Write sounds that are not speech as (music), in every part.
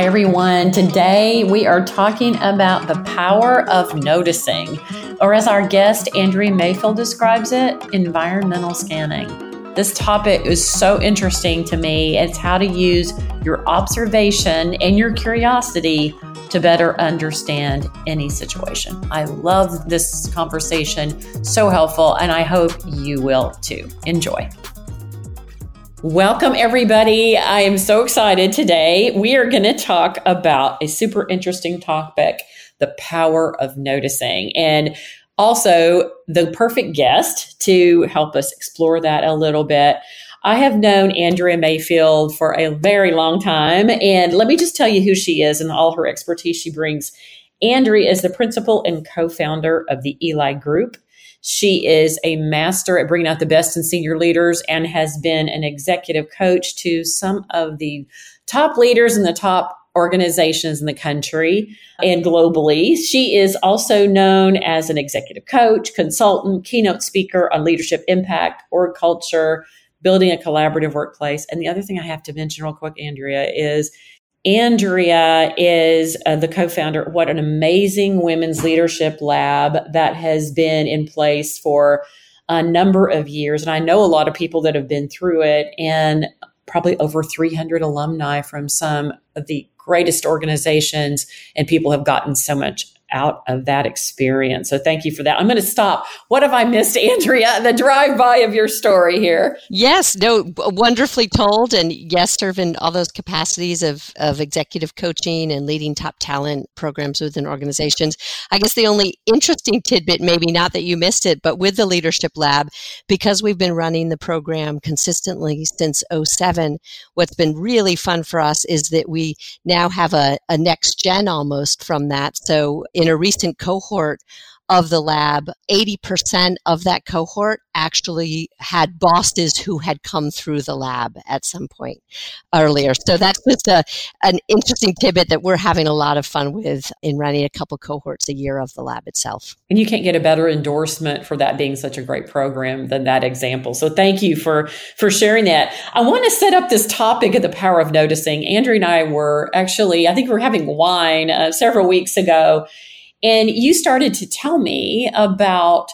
Hi, everyone. Today we are talking about the power of noticing, or as our guest Andrea Mayfield describes it, environmental scanning. This topic is so interesting to me. It's how to use your observation and your curiosity to better understand any situation. I love this conversation, so helpful, and I hope you will too. Enjoy. Welcome, everybody. I am so excited today. We are going to talk about a super interesting topic the power of noticing. And also, the perfect guest to help us explore that a little bit. I have known Andrea Mayfield for a very long time. And let me just tell you who she is and all her expertise she brings. Andrea is the principal and co founder of the Eli Group. She is a master at bringing out the best in senior leaders and has been an executive coach to some of the top leaders in the top organizations in the country and globally. She is also known as an executive coach, consultant, keynote speaker on leadership impact, org culture, building a collaborative workplace. And the other thing I have to mention real quick, Andrea, is Andrea is uh, the co founder. What an amazing women's leadership lab that has been in place for a number of years. And I know a lot of people that have been through it, and probably over 300 alumni from some of the greatest organizations, and people have gotten so much out of that experience. So thank you for that. I'm going to stop. What have I missed, Andrea? The drive by of your story here. Yes, no, wonderfully told. And yes, serving all those capacities of, of executive coaching and leading top talent programs within organizations. I guess the only interesting tidbit, maybe not that you missed it, but with the Leadership Lab, because we've been running the program consistently since 07, what's been really fun for us is that we now have a, a next gen almost from that. So in a recent cohort of the lab, 80% of that cohort actually had bosses who had come through the lab at some point earlier. So that's just a, an interesting tidbit that we're having a lot of fun with in running a couple cohorts a year of the lab itself. And you can't get a better endorsement for that being such a great program than that example. So thank you for, for sharing that. I want to set up this topic of the power of noticing. Andrea and I were actually, I think we were having wine uh, several weeks ago and you started to tell me about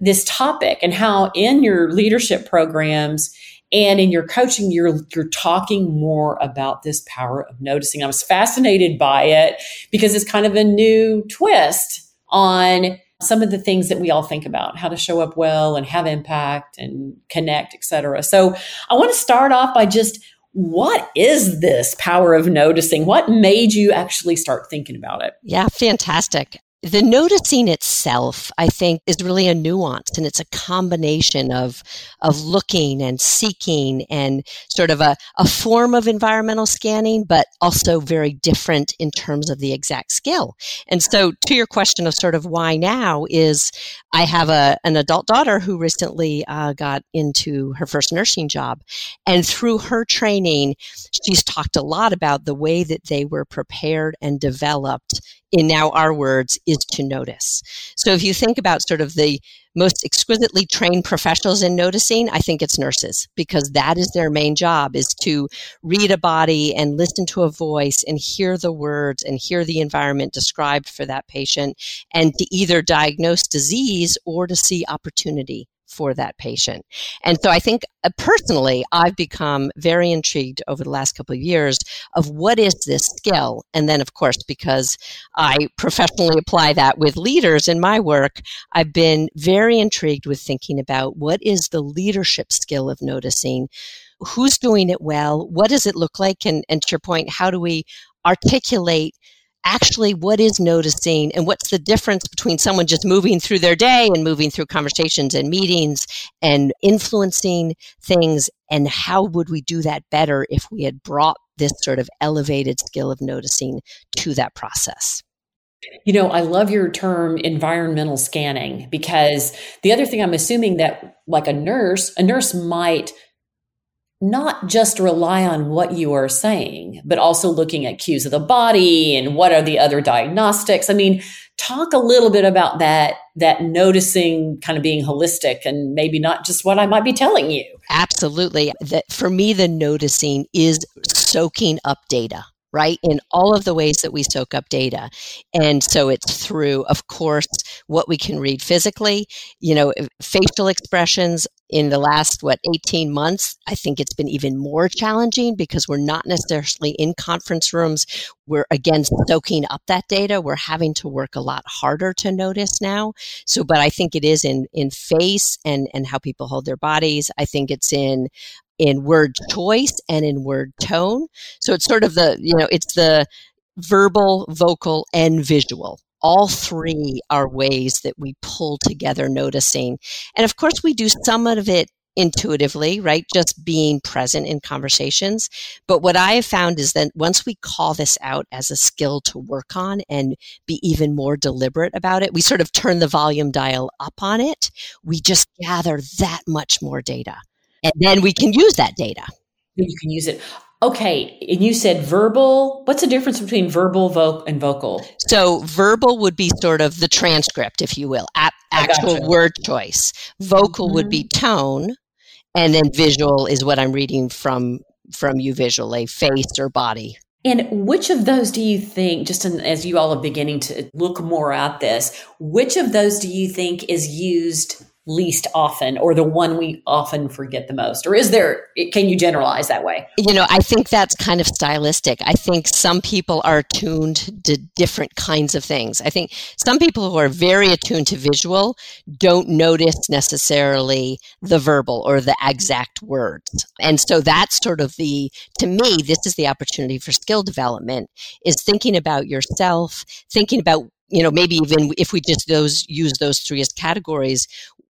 this topic and how in your leadership programs and in your coaching you're you're talking more about this power of noticing. I was fascinated by it because it's kind of a new twist on some of the things that we all think about how to show up well and have impact and connect etc so i want to start off by just what is this power of noticing? What made you actually start thinking about it? Yeah, fantastic. The noticing itself, I think, is really a nuance and it's a combination of, of looking and seeking and sort of a, a form of environmental scanning, but also very different in terms of the exact skill. And so to your question of sort of why now is I have a, an adult daughter who recently uh, got into her first nursing job. And through her training, she's talked a lot about the way that they were prepared and developed in now our words, is to notice. So if you think about sort of the most exquisitely trained professionals in noticing, I think it's nurses because that is their main job is to read a body and listen to a voice and hear the words and hear the environment described for that patient and to either diagnose disease or to see opportunity for that patient. And so I think uh, personally, I've become very intrigued over the last couple of years of what is this skill? And then, of course, because I professionally apply that with leaders in my work, I've been very intrigued with thinking about what is the leadership skill of noticing who's doing it well what does it look like and, and to your point how do we articulate actually what is noticing and what's the difference between someone just moving through their day and moving through conversations and meetings and influencing things? And how would we do that better if we had brought this sort of elevated skill of noticing to that process? You know, I love your term environmental scanning because the other thing I'm assuming that, like a nurse, a nurse might not just rely on what you are saying, but also looking at cues of the body and what are the other diagnostics. I mean, talk a little bit about that, that noticing kind of being holistic and maybe not just what I might be telling you. Absolutely. That for me, the noticing is soaking up data right? In all of the ways that we soak up data. And so it's through, of course, what we can read physically, you know, facial expressions in the last, what, 18 months. I think it's been even more challenging because we're not necessarily in conference rooms. We're again soaking up that data. We're having to work a lot harder to notice now. So, but I think it is in, in face and, and how people hold their bodies. I think it's in in word choice and in word tone. So it's sort of the, you know, it's the verbal, vocal, and visual. All three are ways that we pull together noticing. And of course, we do some of it intuitively, right? Just being present in conversations. But what I have found is that once we call this out as a skill to work on and be even more deliberate about it, we sort of turn the volume dial up on it. We just gather that much more data and then we can use that data. You can use it. Okay, and you said verbal. What's the difference between verbal voc- and vocal? So verbal would be sort of the transcript, if you will, a- actual gotcha. word choice. Vocal mm-hmm. would be mm-hmm. tone, and then visual is what I'm reading from from you visually, face or body. And which of those do you think, just in, as you all are beginning to look more at this, which of those do you think is used least often or the one we often forget the most? Or is there can you generalize that way? You know i think that's kind of stylistic. I think some people are attuned to different kinds of things. I think some people who are very attuned to visual don't notice necessarily the verbal or the exact words. And so that's sort of the to me this is the opportunity for skill development is thinking about yourself thinking about you know maybe even if we just those use those three as categories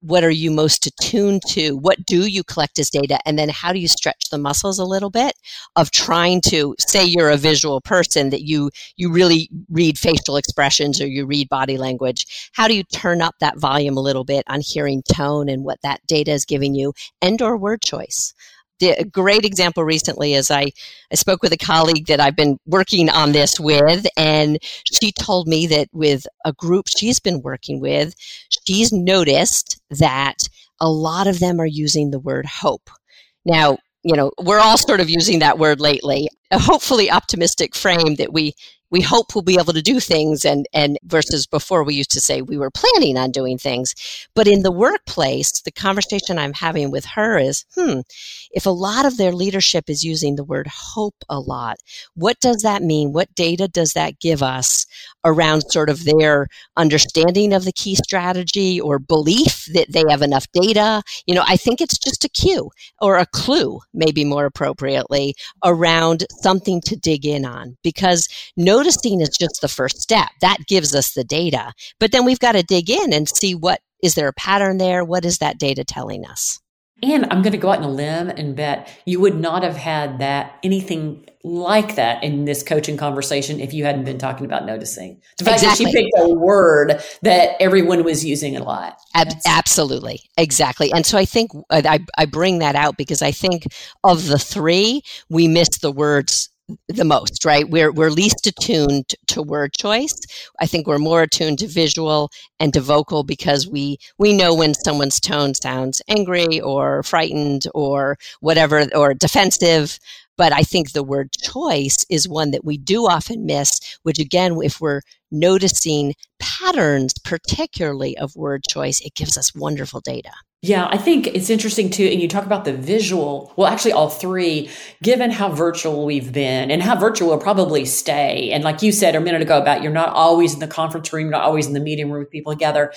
what are you most attuned to? What do you collect as data? And then how do you stretch the muscles a little bit of trying to say you're a visual person that you you really read facial expressions or you read body language how do you turn up that volume a little bit on hearing tone and what that data is giving you and or word choice the great example recently is I, I spoke with a colleague that I've been working on this with, and she told me that with a group she's been working with, she's noticed that a lot of them are using the word hope. Now, you know, we're all sort of using that word lately. A hopefully optimistic frame that we we hope we'll be able to do things and and versus before we used to say we were planning on doing things. But in the workplace the conversation i'm having with her is hmm if a lot of their leadership is using the word hope a lot what does that mean? What data does that give us around sort of their understanding of the key strategy or belief that they have enough data? You know i think it's just a cue or a clue maybe more appropriately around something to dig in on. Because no noticing is just the first step. That gives us the data. But then we've got to dig in and see what is there a pattern there? What is that data telling us? And I'm going to go out on a limb and bet you would not have had that anything like that in this coaching conversation if you hadn't been talking about noticing. The fact exactly. that she picked a word that everyone was using a lot. Ab- absolutely. Exactly. And so I think I, I bring that out because I think of the three, we missed the words the most, right? We're we're least attuned to word choice. I think we're more attuned to visual and to vocal because we we know when someone's tone sounds angry or frightened or whatever or defensive. But I think the word choice is one that we do often miss, which again, if we're noticing patterns, particularly of word choice, it gives us wonderful data. Yeah, I think it's interesting too. And you talk about the visual, well, actually, all three, given how virtual we've been and how virtual will probably stay. And like you said a minute ago, about you're not always in the conference room, you're not always in the meeting room with people together.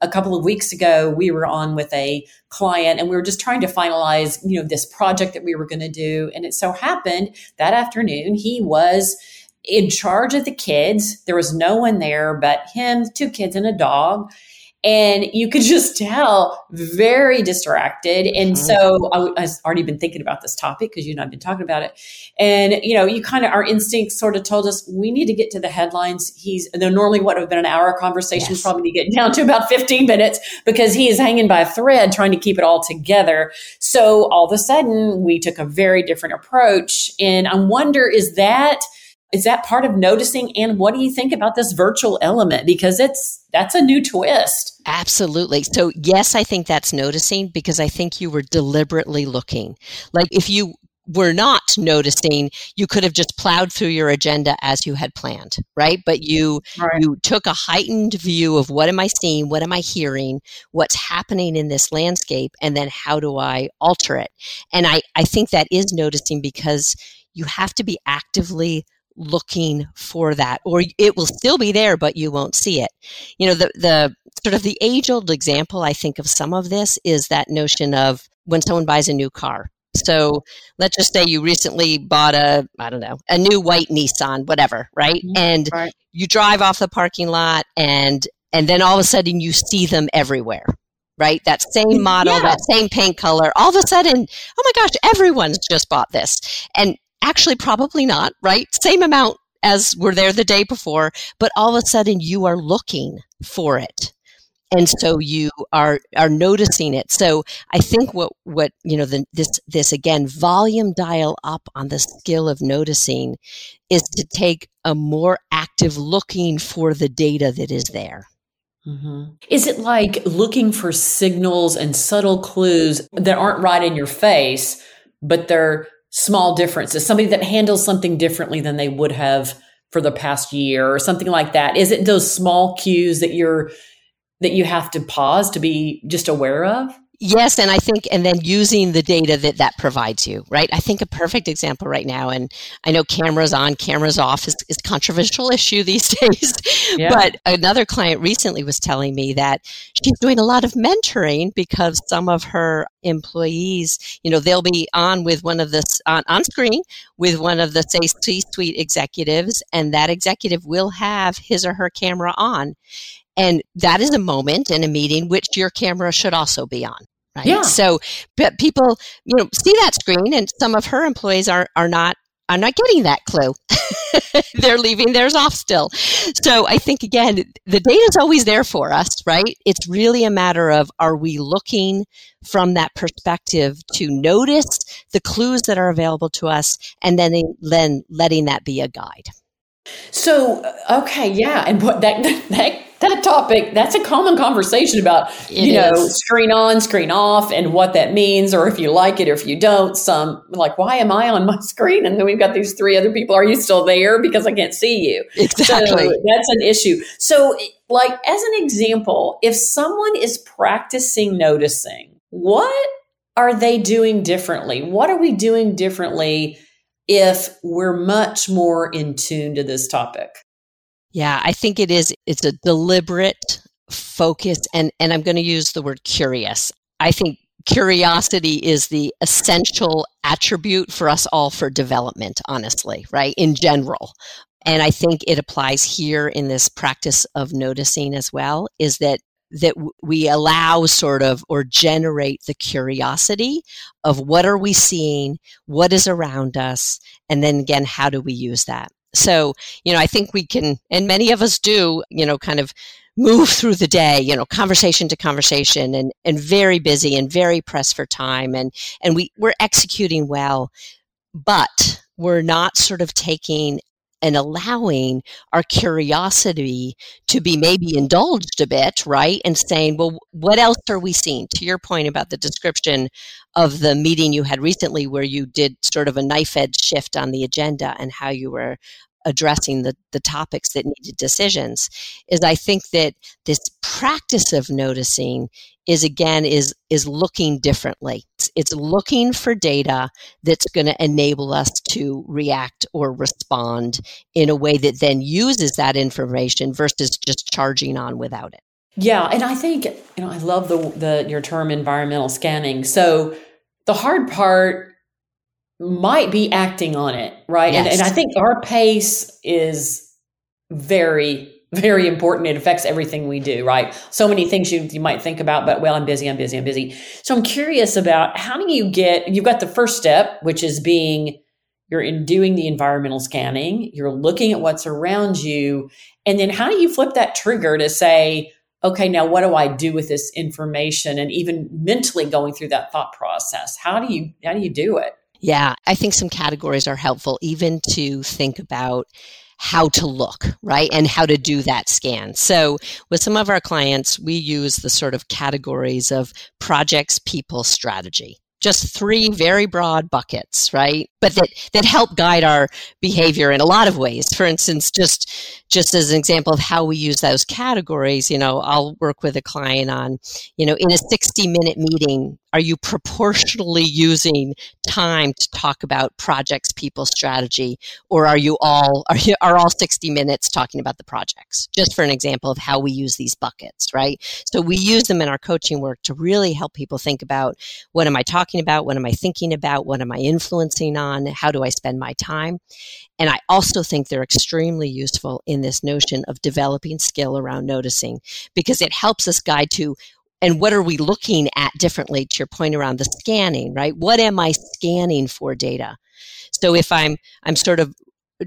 A couple of weeks ago, we were on with a client and we were just trying to finalize, you know, this project that we were going to do. And it so happened that afternoon, he was in charge of the kids. There was no one there but him, two kids, and a dog and you could (laughs) just tell very distracted. And mm-hmm. so I, have already been thinking about this topic because you and I've been talking about it. And, you know, you kind of, our instincts sort of told us we need to get to the headlines. He's, though normally what would have been an hour conversation, yes. probably get down to about 15 minutes because he is hanging by a thread trying to keep it all together. So all of a sudden we took a very different approach. And I wonder, is that, is that part of noticing? And what do you think about this virtual element? Because it's that's a new twist. Absolutely. So yes, I think that's noticing because I think you were deliberately looking. Like if you were not noticing, you could have just plowed through your agenda as you had planned, right? But you right. you took a heightened view of what am I seeing, what am I hearing, what's happening in this landscape, and then how do I alter it? And I, I think that is noticing because you have to be actively looking for that or it will still be there but you won't see it you know the the sort of the age old example i think of some of this is that notion of when someone buys a new car so let's just say you recently bought a i don't know a new white nissan whatever right mm-hmm. and right. you drive off the parking lot and and then all of a sudden you see them everywhere right? That same model, yeah. that same paint color. All of a sudden, oh my gosh, everyone's just bought this. And Actually, probably not, right? Same amount as were there the day before, but all of a sudden you are looking for it. And so you are are noticing it. So I think what what you know the, this this again volume dial up on the skill of noticing is to take a more active looking for the data that is there. Mm-hmm. Is it like looking for signals and subtle clues that aren't right in your face, but they're small differences, somebody that handles something differently than they would have for the past year or something like that? Is it those small cues that you're that you have to pause to be just aware of? Yes, and I think, and then using the data that that provides you, right? I think a perfect example right now, and I know cameras on, cameras off is, is a controversial (laughs) issue these days. Yeah. But another client recently was telling me that she's doing a lot of mentoring because some of her employees, you know, they'll be on with one of the on, on screen with one of the say C-suite executives, and that executive will have his or her camera on. And that is a moment in a meeting which your camera should also be on. Right. Yeah. So, but people, you know, see that screen, and some of her employees are are not are not getting that clue. (laughs) They're leaving theirs off still. So I think again, the data is always there for us, right? It's really a matter of are we looking from that perspective to notice the clues that are available to us, and then then letting that be a guide. So uh, okay, yeah, and what that (laughs) that that a topic that's a common conversation about it you know is. screen on screen off and what that means or if you like it or if you don't. Some like why am i on my (laughs) screen? And then we've got these three other people are you still there? Because i can't see you. Exactly. so that's an issue. So like as an example if someone is practicing noticing what are they doing differently? What are we doing differently if we're much more in tune to this topic yeah, I think it is. It's a deliberate focus, and and I'm going to use the word curious. I think curiosity is the essential attribute for us all for development. Honestly, right in general, and I think it applies here in this practice of noticing as well. Is that that we allow sort of or generate the curiosity of what are we seeing, what is around us, and then again, how do we use that? So, you know, I think we can, and many of us do, you know, kind of move through the day, you know, conversation to conversation and, and very busy and very pressed for time. And, and we, we're executing well, but we're not sort of taking and allowing our curiosity to be maybe indulged a bit, right? And saying, well, what else are we seeing? To your point about the description of the meeting you had recently, where you did sort of a knife edge shift on the agenda and how you were addressing the, the topics that needed decisions is i think that this practice of noticing is again is is looking differently. It's, it's looking for data that's going to enable us to react or respond in a way that then uses that information versus just charging on without it. Yeah and i think you know i love the the your term environmental scanning. So the hard part might be acting on it, right? Yes. And, and I think our pace is very, very important. It affects everything we do, right? So many things you, you might think about, but well, I'm busy, I'm busy, I'm busy. So I'm curious about how do you get, you've got the first step, which is being, you're in doing the environmental scanning, you're looking at what's around you. And then how do you flip that trigger to say, okay, now what do I do with this information? And even mentally going through that thought process. How do you, how do you do it? Yeah, I think some categories are helpful even to think about how to look, right? And how to do that scan. So, with some of our clients, we use the sort of categories of projects, people, strategy. just three very broad buckets, right? But that, that help guide our behavior in a lot of ways. For instance, just, just as an example of how we use those categories, you know, I'll work with a client on, you know, in a 60 minute meeting, are you proportionally using time to talk about projects, people, strategy, or are you all are you are all 60 minutes talking about the projects? Just for an example of how we use these buckets, right? So we use them in our coaching work to really help people think about what am I talking about, what am I thinking about, what am I influencing on, how do I spend my time? And I also think they're extremely useful in this notion of developing skill around noticing because it helps us guide to and what are we looking at differently to your point around the scanning right what am i scanning for data so if i'm i'm sort of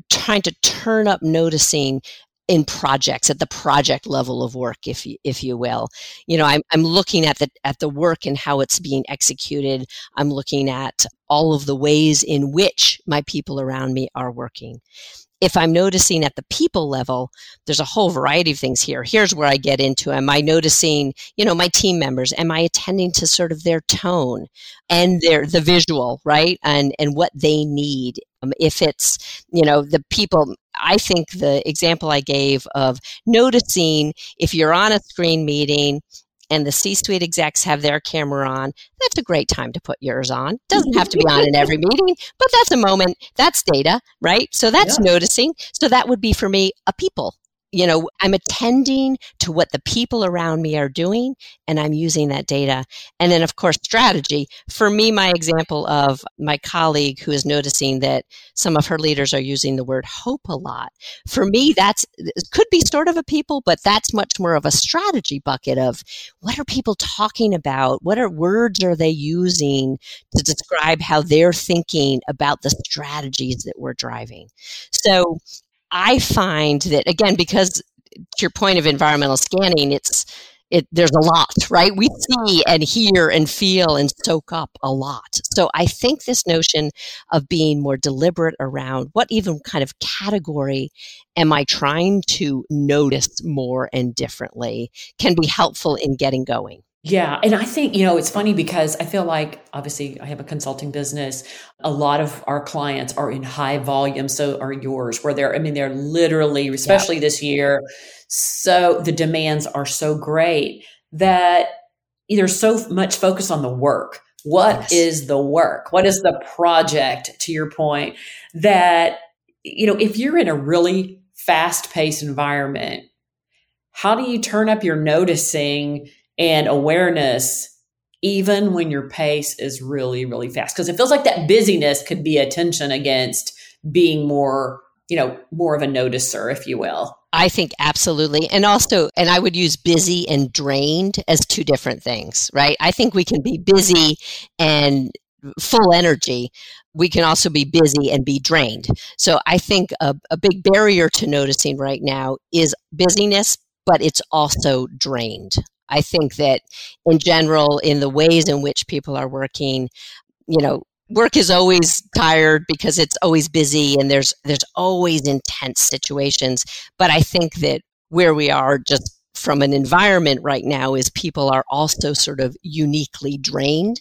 trying to turn up noticing in projects at the project level of work if you, if you will you know I'm, I'm looking at the at the work and how it's being executed i'm looking at all of the ways in which my people around me are working if I'm noticing at the people level, there's a whole variety of things here. Here's where I get into am I noticing, you know, my team members? Am I attending to sort of their tone and their the visual, right? And and what they need. Um, if it's, you know, the people I think the example I gave of noticing if you're on a screen meeting and the C-suite execs have their camera on, that's a great time to put yours on. Doesn't have to be on in every (laughs) meeting, but that's a moment. That's data, right? So that's yeah. noticing. So that would be for me a people you know, I'm attending to what the people around me are doing and I'm using that data. And then, of course, strategy. For me, my example of my colleague who is noticing that some of her leaders are using the word hope a lot. For me, that's could be sort of a people, but that's much more of a strategy bucket of what are people talking about? What are words are they using to describe how they're thinking about the strategies that we're driving? So I find that again, because to your point of environmental scanning, it's it, there's a lot, right? We see and hear and feel and soak up a lot. So I think this notion of being more deliberate around what even kind of category am I trying to notice more and differently can be helpful in getting going. Yeah. And I think, you know, it's funny because I feel like obviously I have a consulting business. A lot of our clients are in high volume. So are yours, where they're, I mean, they're literally, especially yeah. this year. So the demands are so great that there's so much focus on the work. What yes. is the work? What is the project, to your point? That, you know, if you're in a really fast paced environment, how do you turn up your noticing? And awareness even when your pace is really really fast because it feels like that busyness could be a tension against being more you know more of a noticer if you will I think absolutely. And also, and I would use busy and drained as two different things, right? I think we can be busy and full energy. We can also be busy and be drained. So I think a, a big barrier to noticing right now is busyness, but it's also drained. I think that in general, in the ways in which people are working, you know, work is always tired because it's always busy and there's there's always intense situations. But I think that where we are just from an environment right now is people are also sort of uniquely drained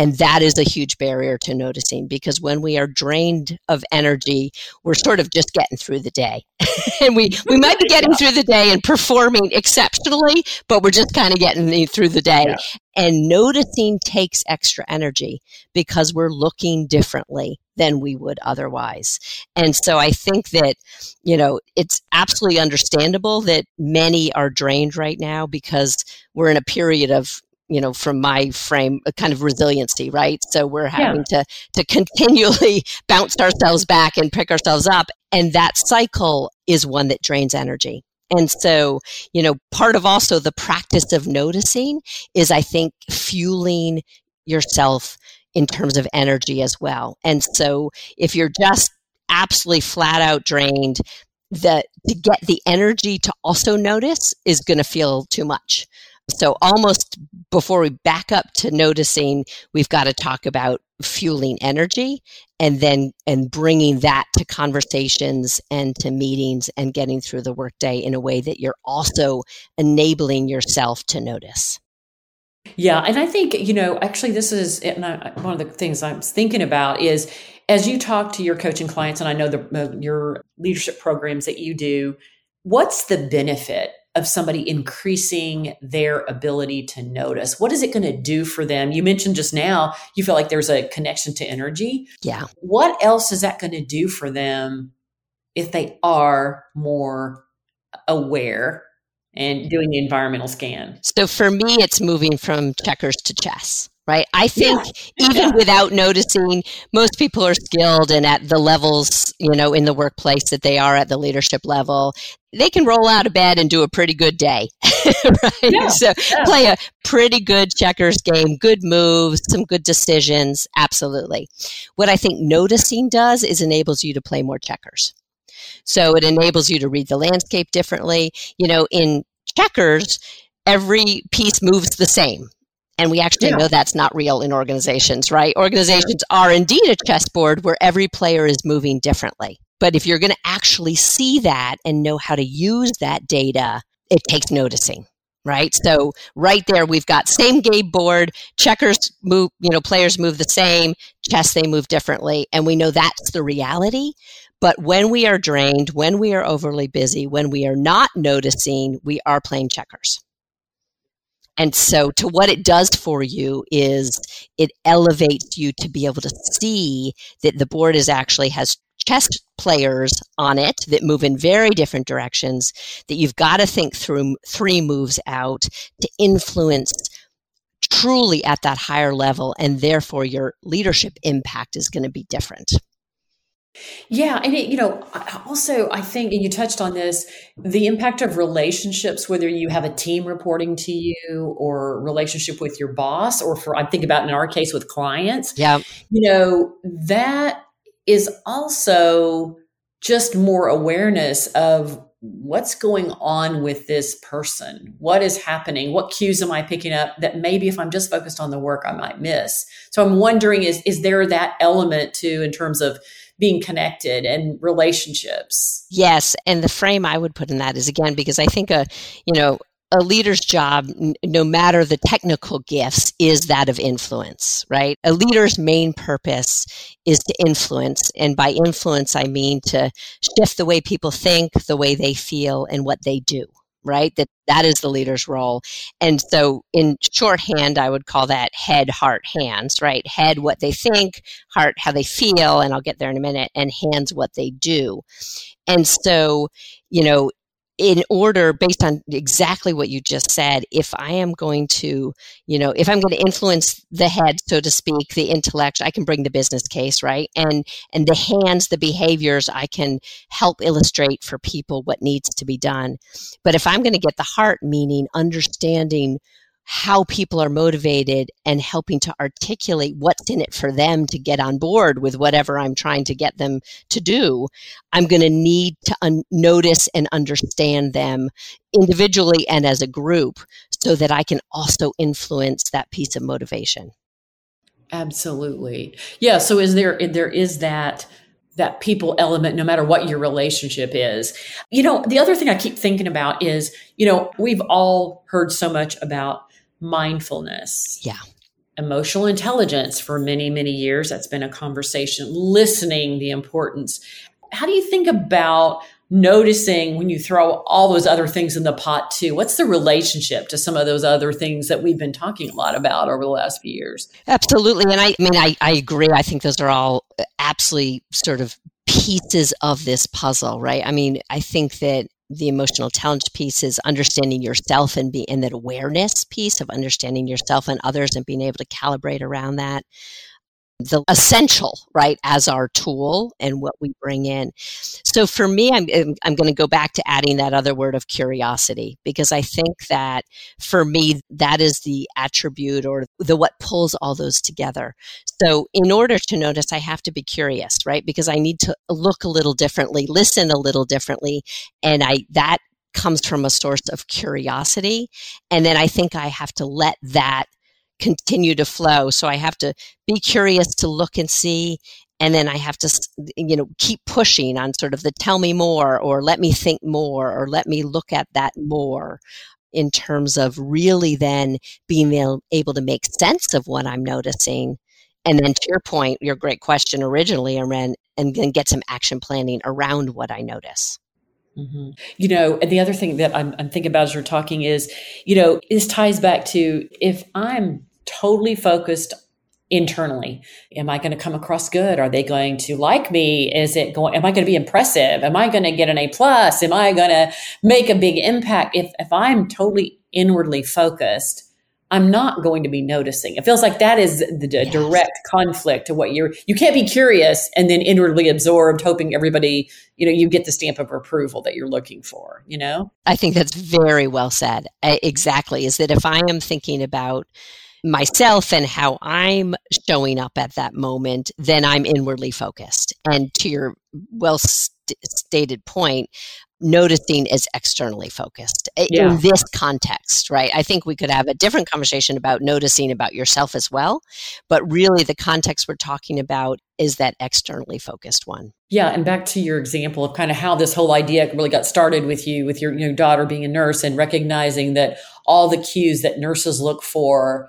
and that is a huge barrier to noticing because when we are drained of energy, we're sort of just getting through the day. (laughs) and we, we might be getting through the day and performing exceptionally, but we're just kind of getting through the day. Yeah. And noticing takes extra energy because we're looking differently than we would otherwise. And so I think that, you know, it's absolutely understandable that many are drained right now because we're in a period of you know from my frame a kind of resiliency right? So we're having yeah. to to continually (laughs) bounce ourselves back and pick ourselves up and that cycle is one that drains energy. And so you know part of also the practice of noticing is i think fueling yourself in terms of energy as well. And so if you're just absolutely flat out drained the to get the energy to also notice is going to feel too much so, almost before we back up to noticing, we've got to talk about fueling energy and then and bringing that to conversations and to meetings and getting through the workday in a way that you're also enabling yourself to notice. Yeah, and I think you know, actually, this is I, one of the things I'm thinking about is as you talk to your coaching clients, and I know the, your leadership programs that you do. What's the benefit of somebody increasing their ability to notice? What is it going to do for them? You mentioned just now you feel like there's a connection to energy. Yeah. What else is that going to do for them if they are more aware and doing the environmental scan? So for me, it's moving from checkers to chess. Right. I think yeah. even yeah. without noticing, most people are skilled and at the levels, you know, in the workplace that they are at the leadership level, they can roll out of bed and do a pretty good day. (laughs) right. Yeah. So play a pretty good checkers game, good moves, some good decisions. Absolutely. What I think noticing does is enables you to play more checkers. So it enables you to read the landscape differently. You know, in checkers, every piece moves the same. And we actually yeah. know that's not real in organizations, right? Organizations are indeed a chessboard where every player is moving differently. But if you're going to actually see that and know how to use that data, it takes noticing right so right there we've got same game board checkers move you know players move the same chess they move differently and we know that's the reality but when we are drained, when we are overly busy, when we are not noticing, we are playing checkers. And so, to what it does for you is it elevates you to be able to see that the board is actually has chess players on it that move in very different directions, that you've got to think through three moves out to influence truly at that higher level. And therefore, your leadership impact is going to be different. Yeah, and it, you know, also I think, and you touched on this, the impact of relationships, whether you have a team reporting to you or relationship with your boss, or for I think about in our case with clients. Yeah, you know, that is also just more awareness of what's going on with this person. What is happening? What cues am i picking up that maybe if i'm just focused on the work i might miss? So i'm wondering is is there that element too in terms of being connected and relationships. Yes, and the frame I would put in that is again because I think a you know a leader's job, no matter the technical gifts, is that of influence, right? A leader's main purpose is to influence. And by influence, I mean to shift the way people think, the way they feel, and what they do right? That that is the leader's role. And so in shorthand i would call that head heart hands right? Head what they think heart how they feel and i'll get there in a minute and hands what they do. And so you know in order based on exactly what you just said if i am going to you know if i'm going to influence the head so to speak the intellect i can bring the business case right? And and the hands the behaviors i can help illustrate for people what needs to be done. But if i'm going to get the heart meaning understanding how people are motivated and helping to articulate what's in it for them to get on board with whatever I'm trying to get them to do, I'm going to need to un- notice and understand them individually and as a group so that I can also influence that piece of motivation. Absolutely. Yeah, so is there there is that that people element no matter what your relationship is. You know, the other thing I keep thinking about is, you know, we've all heard so much about mindfulness. Yeah. Emotional intelligence for many, many years. That's been a conversation. Listening, the importance. How do you think about noticing when you throw all those other things in the pot too? What's the relationship to some of those other things that we've been talking a lot about over the last few years? Absolutely. And I, I mean, I, I agree. I think those are all absolutely sort of pieces of this puzzle, right? I mean, I think that the emotional challenge piece is understanding yourself and be and that awareness piece of understanding yourself and others and being able to calibrate around that the essential right as our tool and what we bring in. So for me i'm, um, I'm going to go back to adding that other word of curiosity because i think that for me that is the attribute or the what pulls all those together. So in order to notice i have to be curious right because i need to look a little differently listen a little differently and i that comes from a source of curiosity. And then i think i have to let that continue to flow. So I have to be curious to look and see. And then I have to, you know, keep pushing on sort of the tell me more or let me think more or let me look at that more. in terms of really then being able to make sense of what I'm noticing. And then to your point, your great question originally, around and then get some action planning around what I notice. Mm-hmm. You know, and the other thing that I'm, I'm thinking about as you're talking is, you know, this ties back to if I'm totally focused internally. Am i going to come across good? Are they going to like me? Is it going am i going to be impressive? Am i going to get an a plus? Am i going to make a big impact? If if i'm totally inwardly focused i'm not going to be noticing. It feels like that is the yes. direct conflict to what you're you can't be curious and then inwardly absorbed hoping everybody you know you get the stamp of approval that you're looking for you know? I think that's very well said. Exactly is that if i am thinking about myself and how I'm showing up at that moment, then I'm inwardly focused. And to your well st- stated point, noticing is externally focused yeah. in this context, right? I think we could have a different conversation about noticing about yourself as well, but really the context we're talking about is that externally focused one. Yeah, and back to your example of kind of how this whole idea really got started with you, with your you know, daughter being a nurse and recognizing that all the cues that nurses look for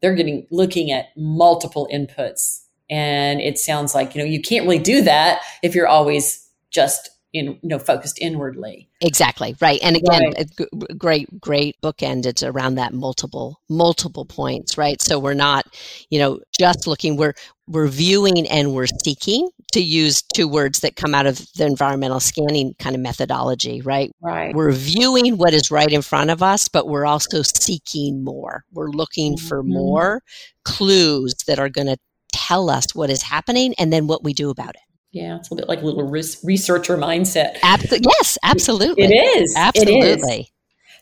they're getting looking at multiple inputs. And it sounds like you know you can't really do that if you're always just in you know focused inwardly. Exactly right and again right. G- great great bookend it's around that multiple multiple points right? So we're not you know just looking we're we're viewing and we're seeking to use two words that come out of the environmental scanning kind of methodology right? Right. We're viewing what is right in front of us but we're also seeking more. We're looking mm-hmm. for more clues that are going to tell us what is happening and then what we do about it yeah, it's a bit like a little researcher mindset. Absol- yes, absolutely. It is. Absolutely. It is.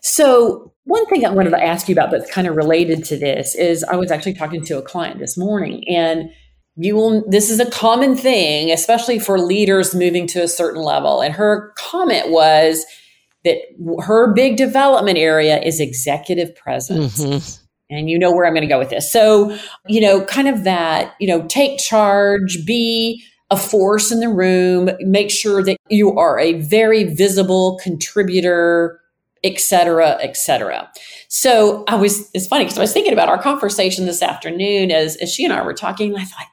So, one thing I wanted to ask you about that's kind of related to this is I was actually talking to a client this morning and you will this is a common thing especially for leaders moving to a certain level and her comment was that her big development area is executive presence mm-hmm. and you know where i'm going to go with this so you know kind of that you know take charge be a force in the room, make sure that you are a very visible contributor, et cetera, et cetera. So I was, it's funny because I was thinking about our conversation this afternoon as, as she and I were talking. And I thought,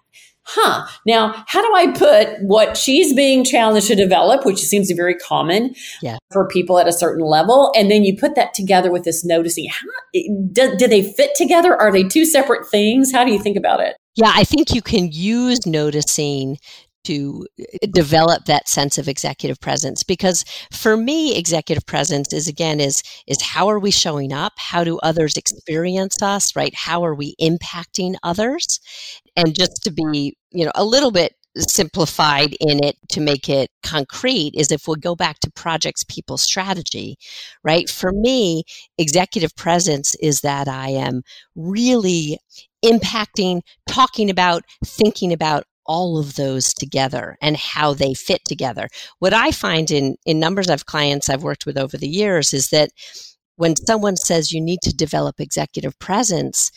huh, now how do I put what she's being challenged to develop, which seems very common yeah. for people at a certain level, and then you put that together with this noticing, how, do, do they fit together? Are they two separate things? How do you think about it? Yeah, I think you can use noticing to uh, develop that sense of executive presence because for me executive presence is again is is how are we showing up? How do others experience us right? How are we impacting others? And just to be you know a little bit simplified in it to make it concrete is if we go back to projects people strategy right? For me executive presence is that i am really impacting, talking about, thinking about all of those together and how they fit together. What I find in, in numbers of clients I've worked with over the years is that when someone says you need to develop executive presence,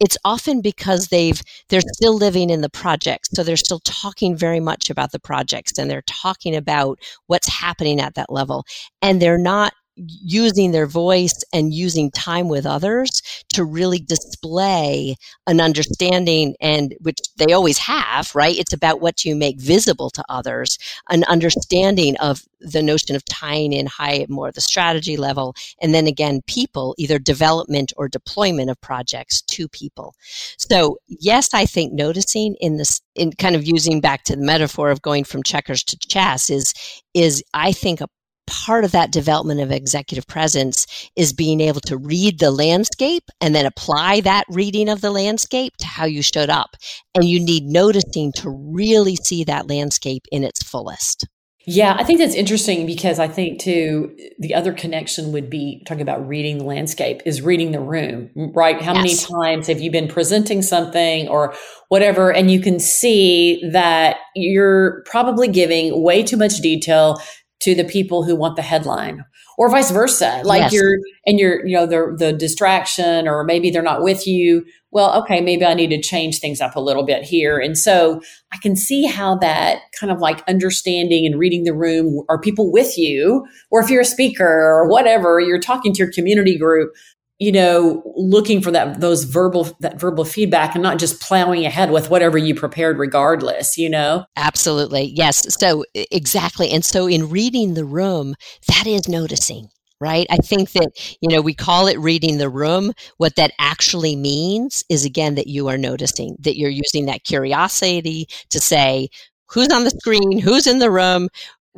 it's often because they've they're still living in the project so they're still talking very much about the projects and they're talking about what's happening at that level and they're not using their voice and using time with others to really display an understanding and which they always have right? It's about what you make visible to others an understanding of the notion of tying in high more the strategy level and then again people either development or deployment of projects to people. So yes i think noticing in this in kind of using back to the metaphor of going from checkers to chess is is i think a part of that development of executive presence is being able to read the landscape and then apply that reading of the landscape to how you showed up. And you need noticing to really see that landscape in its fullest. Yeah, I think that's interesting because I think too the other connection would be talking about reading the landscape is reading the room, right? How yes. many times have you been presenting something or whatever and you can see that you're probably giving way too much detail to the people who want the headline or vice versa. Like yes. you're and you're you know the the distraction or maybe they're not with you. Well okay maybe i need to change things up a little bit here. And so i can see how that kind of like understanding and reading the room are people with you? Or if you're a speaker or whatever you're talking to your community group you know looking for that those verbal that verbal feedback and not just plowing ahead with whatever you prepared regardless you know? Absolutely. Yes. So exactly. And so in reading the room that is noticing right? I think that you know we call it reading the room. What that actually means is again that you are noticing that you're using that curiosity to say who's on the screen? Who's in the room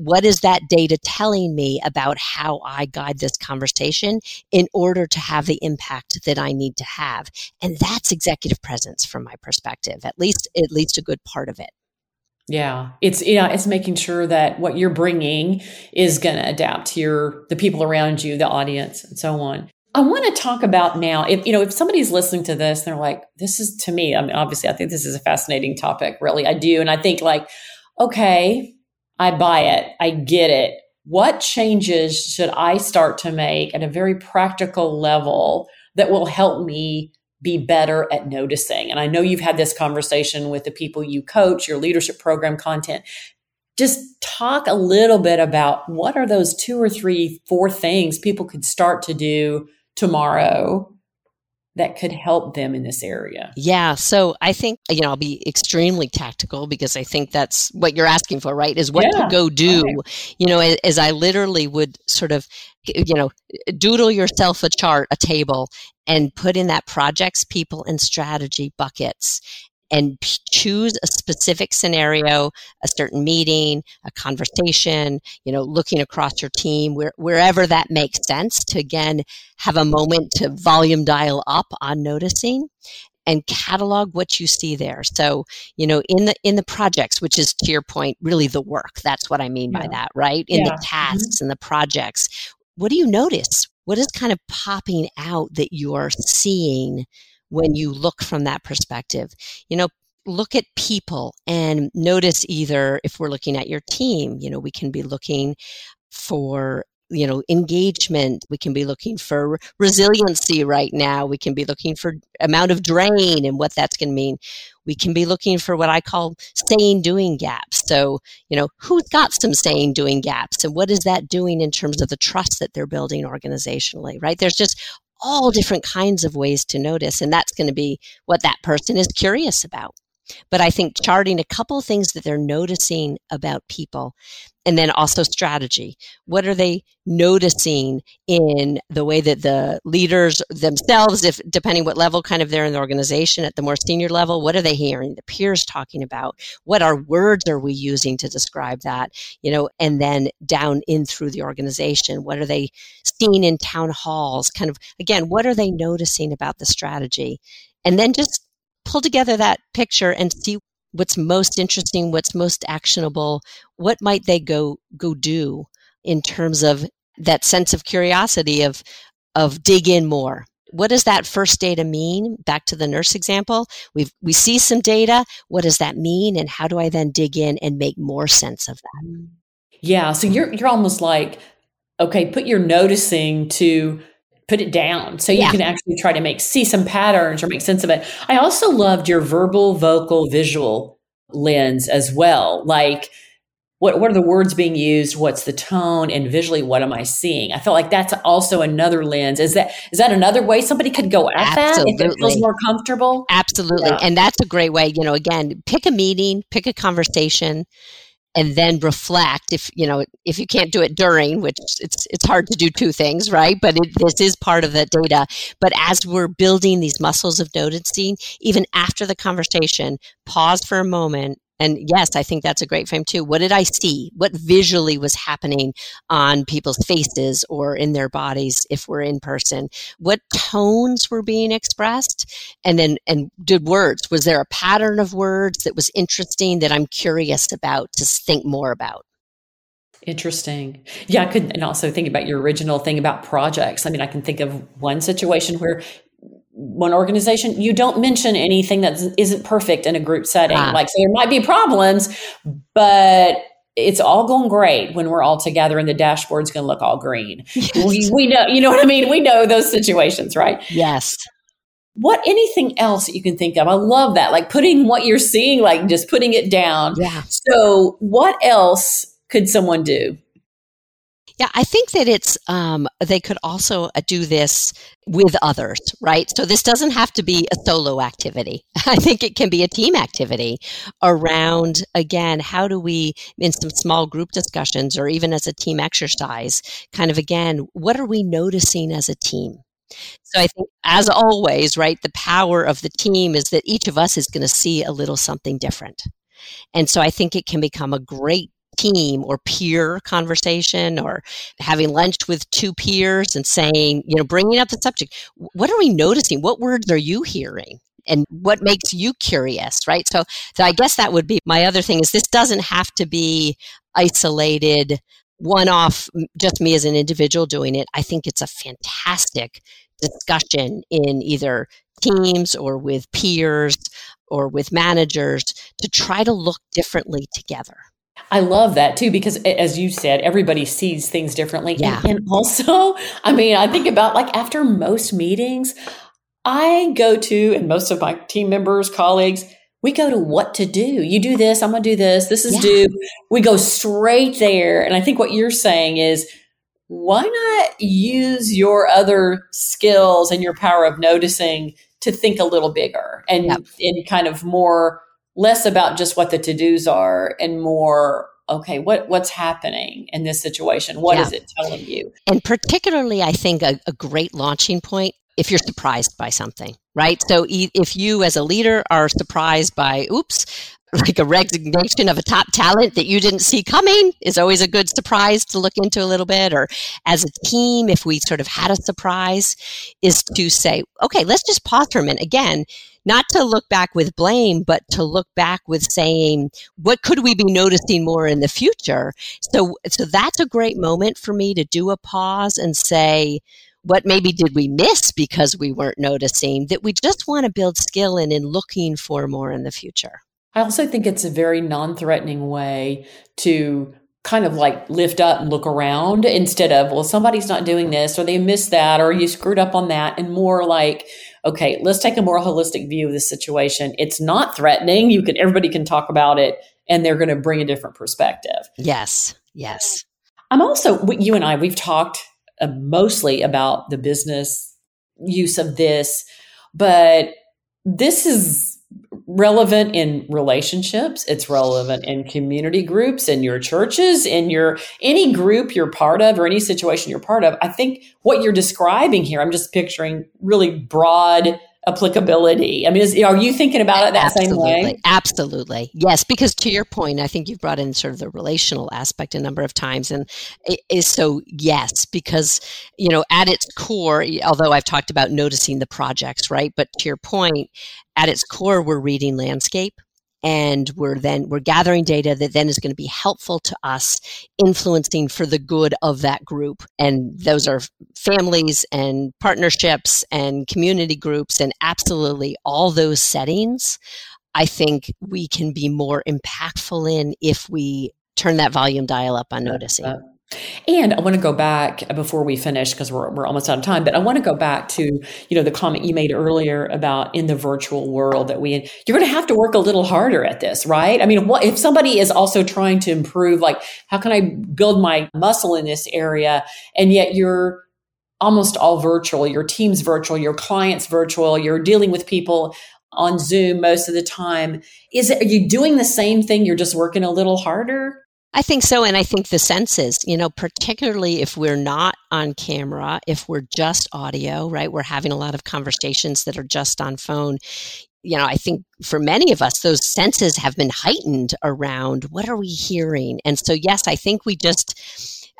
what is that data telling me about how I guide this conversation in order to have the impact that I need to have? And that's executive presence from my perspective, at least, at least a good part of it. Yeah, it's yeah, it's making sure that what you're bringing is going to adapt to your the people around you, the audience, and so on. I want to talk about now if you know if somebody's listening to this, they're like, "This is to me." I mean, obviously, I think this is a fascinating topic. Really, I do, and I think like, okay, I buy it. I get it. What changes should I start to make at a very practical level that will help me be better at noticing? And I know you've had this conversation with the people you coach, your leadership program content. Just talk a little bit about what are those two or three, four things people could start to do tomorrow that could help them in this area? Yeah. So I think, you know, I'll be extremely tactical because I think that's what you're asking for, right? Is what yeah. to go do. Okay. You know, as, as I literally would sort of, eh, you know, eh, doodle yourself a chart, a table, and put in that projects, people, and strategy buckets and choose a specific scenario, a certain meeting, a conversation, you know, looking across your team, where, wherever that makes sense to again have a moment to volume dial up on noticing and catalog what you see there. So, you know, in the in the projects, which is to your point, really the work. That's what I mean yeah. by that, right? In yeah. the tasks mm-hmm. and the projects. What do you notice? What is kind of popping out that you're seeing when you look from that perspective. You know, look at people and notice either if we're looking at your team, you know, we can be looking for you know engagement we can be looking for resiliency right now we can be looking for amount of drain and what that's going to mean. We can be looking for what i call saying doing gaps. So you know who's got some saying doing gaps and what is that doing in terms of the trust that they're building organizationally right? There's just all different kinds of ways to notice. And that's going to be what that person is curious about. But I think charting a couple things that they're noticing about people and then also strategy. What are they noticing in the way that the leaders themselves, if depending what level kind of they're in the organization at the more senior level, what are they hearing the peers talking about? What are words are we using to describe that? You know, and then down in through the organization, what are they seeing in town halls? Kind of again, what are they noticing about the strategy? And then just pull together that picture and see what's most interesting, what's most actionable, what might they go go do in terms of that sense of curiosity of of dig in more. What does that first data mean? Back to the nurse example, we we see some data. What does that mean, and how do I then dig in and make more sense of that? Mm. Yeah, so you're you're almost like okay, put your noticing to put it down so you yeah. can actually try to make see some patterns or make sense of it. I also loved your verbal, vocal, visual lens as well. Like what what are the words being used? What's the tone? And visually, what am I seeing? I felt like that's also another lens. Is that is that another way somebody could go at Absolutely. that if it feels more comfortable? Absolutely, yeah. and that's a great way. You know, again, pick a meeting, pick a conversation and then reflect if you know if you can't do it during which it's it's hard to do two things right? But it, this is part of the data. But as we're building these muscles of noticing even after the conversation pause for a moment and yes, I think that's a great frame too. What did I see? What visually was happening on people's faces or in their bodies if we're in person? What tones were being expressed? And then, and did words, was there a pattern of words that was interesting that I'm curious about to think more about? Interesting. Yeah, I could, and also think about your original thing about projects. I mean, I can think of one situation where one organization, you don't mention anything that isn't perfect in a group setting. Ah. Like, so there might be problems, but it's all going great when we're all together and the dashboard's going to look all green. We, we know, you know what I mean? We know those situations, right? Yes. What anything else that you can think of? I love that. Like putting what you're seeing, like just putting it down. Yeah. So, what else could someone do? Yeah, I think that it's um, they could also uh, do this with others, right? So this doesn't have to be a solo activity. (laughs) I think it can be a team activity around again, how do we in some small group discussions or even as a team exercise, kind of again, what are we noticing as a team? So I think, as always, right, the power of the team is that each of us is going to see a little something different. And so I think it can become a great team or peer conversation or having lunch with two peers and saying, you know, bringing up the subject. What are we noticing? What words are you hearing? And what makes you curious, right? So, so I guess that would be my other thing is this doesn't have to be isolated, one off, just me as an individual doing it. I think it's a fantastic discussion in either teams or with peers or with managers to try to look differently together. I love that too because as you said everybody sees things differently Yeah. and, and also (laughs) I mean I think about like after most meetings I go to and most of my team members colleagues we go to what to do you do this I'm going to do this this is Yeah. due we go straight there and I think what you're saying is why not use your other skills and your power of noticing to think a little bigger and Yep. and kind of more less about just what the to-dos are and more okay what what's happening in this situation What Yeah. is it telling you And particularly, I think a, a great launching point if you're surprised by something, right? So e- if you as a leader are surprised by, oops, (laughs) like a resignation of a top talent that you didn't see coming is always a good surprise to look into a little bit. Or as a team, if we sort of had a surprise, is to say, okay, let's just pause for a minute. Again, not to look back with blame, but to look back with saying, what could we be noticing more in the future? So, so that's a great moment for me to do a pause and say, what maybe did we miss because we weren't noticing that we just want to build skill in in looking for more in the future. i also think it's a very non-threatening way to kind of like lift up and look around instead of well somebody's not doing this or they missed that or you screwed up on that and more like okay let's take a more holistic view of the situation. It's not threatening. You can everybody can talk about it and they're going to bring a different perspective. Yes, yes. I'm also, you and I, we've talked uh, mostly about the business use of this, but this is relevant in relationships. It's relevant in community groups, in your churches, in your any group you're part of or any situation you're part of. I think what you're describing here, I'm just picturing really broad applicability. I mean, is, are you thinking about it that same way? Absolutely. Yes, because to your point, I think you've brought in sort of the relational aspect a number of times. And it is so, yes, because, you know, at its core, although I've talked about noticing the projects, right? But to your point, at its core, we're reading landscape and we're then we're gathering data that then is going to be helpful to us influencing for the good of that group. And those are families and partnerships and community groups and absolutely all those settings i think we can be more impactful in if we turn that volume dial up on noticing and I want to go back uh, before we finish because we're, we're almost out of time. But I want to go back to you know the comment you made earlier about in the virtual world that we you're going to have to work a little harder at this, right? I mean, what if somebody is also trying to improve? Like, how can I build my muscle in this area? And yet you're almost all virtual. Your team's virtual. Your clients virtual. You're dealing with people on Zoom most of the time. Is it? Are you doing the same thing? You're just working a little harder. I think so. And I think the senses, you know, particularly if we're not on camera, if we're just audio, right? We're having a lot of conversations that are just on phone. You know, I think for many of us, those senses have been heightened around what are we hearing? And so, yes, I think we just,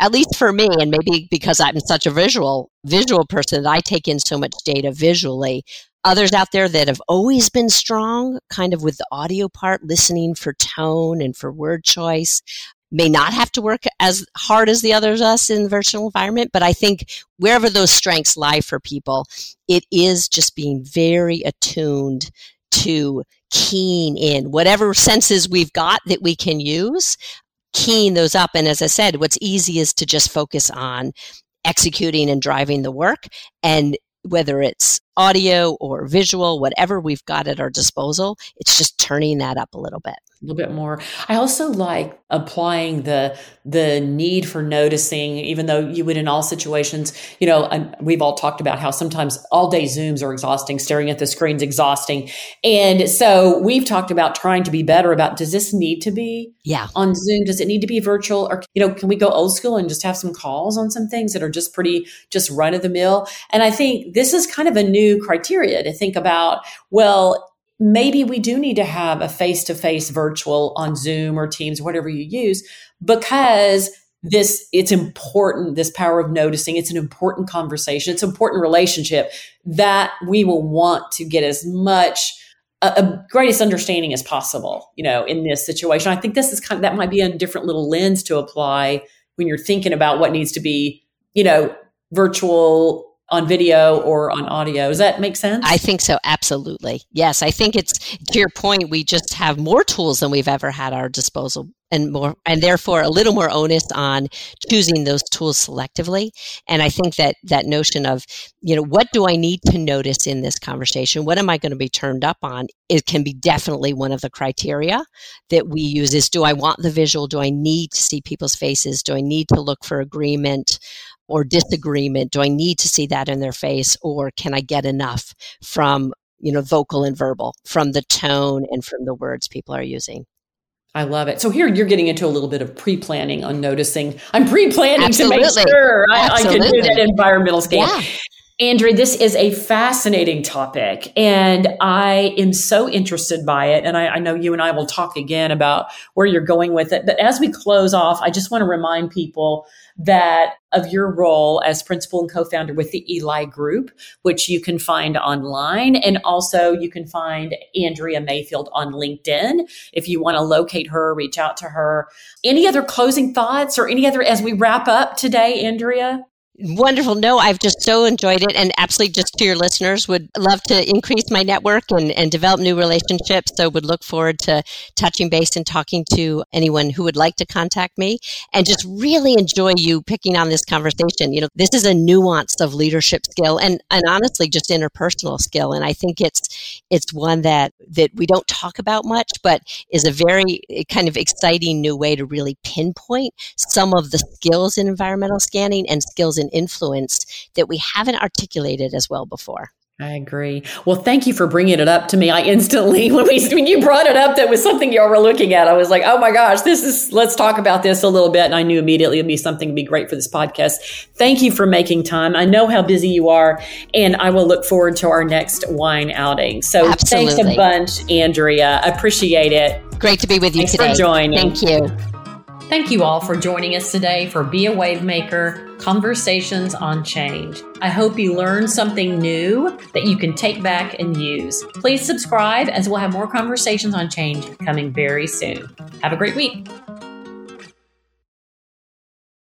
at least for me, and maybe because I'm such a visual, visual person that I take in so much data visually, others out there that have always been strong, kind of with the audio part, listening for tone and for word choice may not have to work as hard as the others us in the virtual environment but i think wherever those strengths lie for people it is just being very attuned to keen in whatever senses we've got that we can use keying those up. And as I said, what's easy is to just focus on executing and driving the work and whether it's audio or visual, whatever we've got at our disposal, it's just turning that up a little bit a little bit more. I also like applying the the need for noticing, even though you would in all situations, you know, we've all talked about how sometimes all day Zooms are exhausting, staring at the screens exhausting. And so we've talked about trying to be better about does this need to be yeah. on Zoom? Does it need to be virtual? Or, you know, can we go old school and just have some calls on some things that are just pretty just run of the mill? And I think this is kind of a new criteria to think about, well, maybe we do need to have a face to face virtual on Zoom or Teams, whatever you use, because this it's important this power of noticing. It's an important conversation. It's an important relationship that we will want to get as much a, a, greatest understanding as possible you know in this situation. I think this is kind of that might be a different little lens to apply when you're thinking about what needs to be you know virtual on video or on audio. Does that make sense? I think so. Absolutely. Yes. I think it's to your point, we just have more tools than we've ever had our disposal and more, and therefore a little more onus on choosing those tools selectively. And I think that that notion of, you know, what do I need to notice in this conversation? What am I going to be turned up on? It can be definitely one of the criteria that we use is do I want the visual? Do I need to see people's faces? Do I need to look for agreement? Or disagreement? Do I need to see that in their face or can I get enough from, you know, vocal and verbal, from the tone and from the words people are using? I love it. So here you're getting into a little bit of pre-planning on noticing. I'm pre-planning to make sure I, I, can do that environmental scan. Yeah. Andrea, this is a fascinating topic, and I am so interested by it. And I, I, know you and I will talk again about where you're going with it. But as we close off, I just want to remind people that of your role as principal and co-founder with the Eli Group, which you can find online. And also you can find Andrea Mayfield on LinkedIn. If you want to locate her, reach out to her. Any other closing thoughts or any other as we wrap up today, Andrea? Wonderful. No, I've just so enjoyed it. And absolutely, just to your listeners, would love to increase my network and, and develop new relationships. So, would look forward to touching base and talking to anyone who would like to contact me. And just really enjoy you picking on this conversation. You know, this is a nuance of leadership skill and, and honestly, just interpersonal skill. And I think it's it's one that that we don't talk about much, but is a very eh, kind of exciting new way to really pinpoint some of the skills in environmental scanning and skills in influence that we haven't articulated as well before. I agree. Well, thank you for bringing it up to me. I instantly, (laughs) when, we, when you brought it up, that was something y'all were looking at. I was like, oh my gosh, this is, let's talk about this a little bit. And I knew immediately it'd be something to be great for this podcast. Thank you for making time. I know how busy you are, and I will look forward to our next wine outing. So Absolutely. thanks a bunch, Andrea. Appreciate it. Great to be with you thanks today. for joining. Thank you. Thank you all for joining us today for Be a Wavemaker Conversations on Change. I hope you learned something new that you can take back and use. Please subscribe as we'll have more conversations on change coming very soon. Have a great week.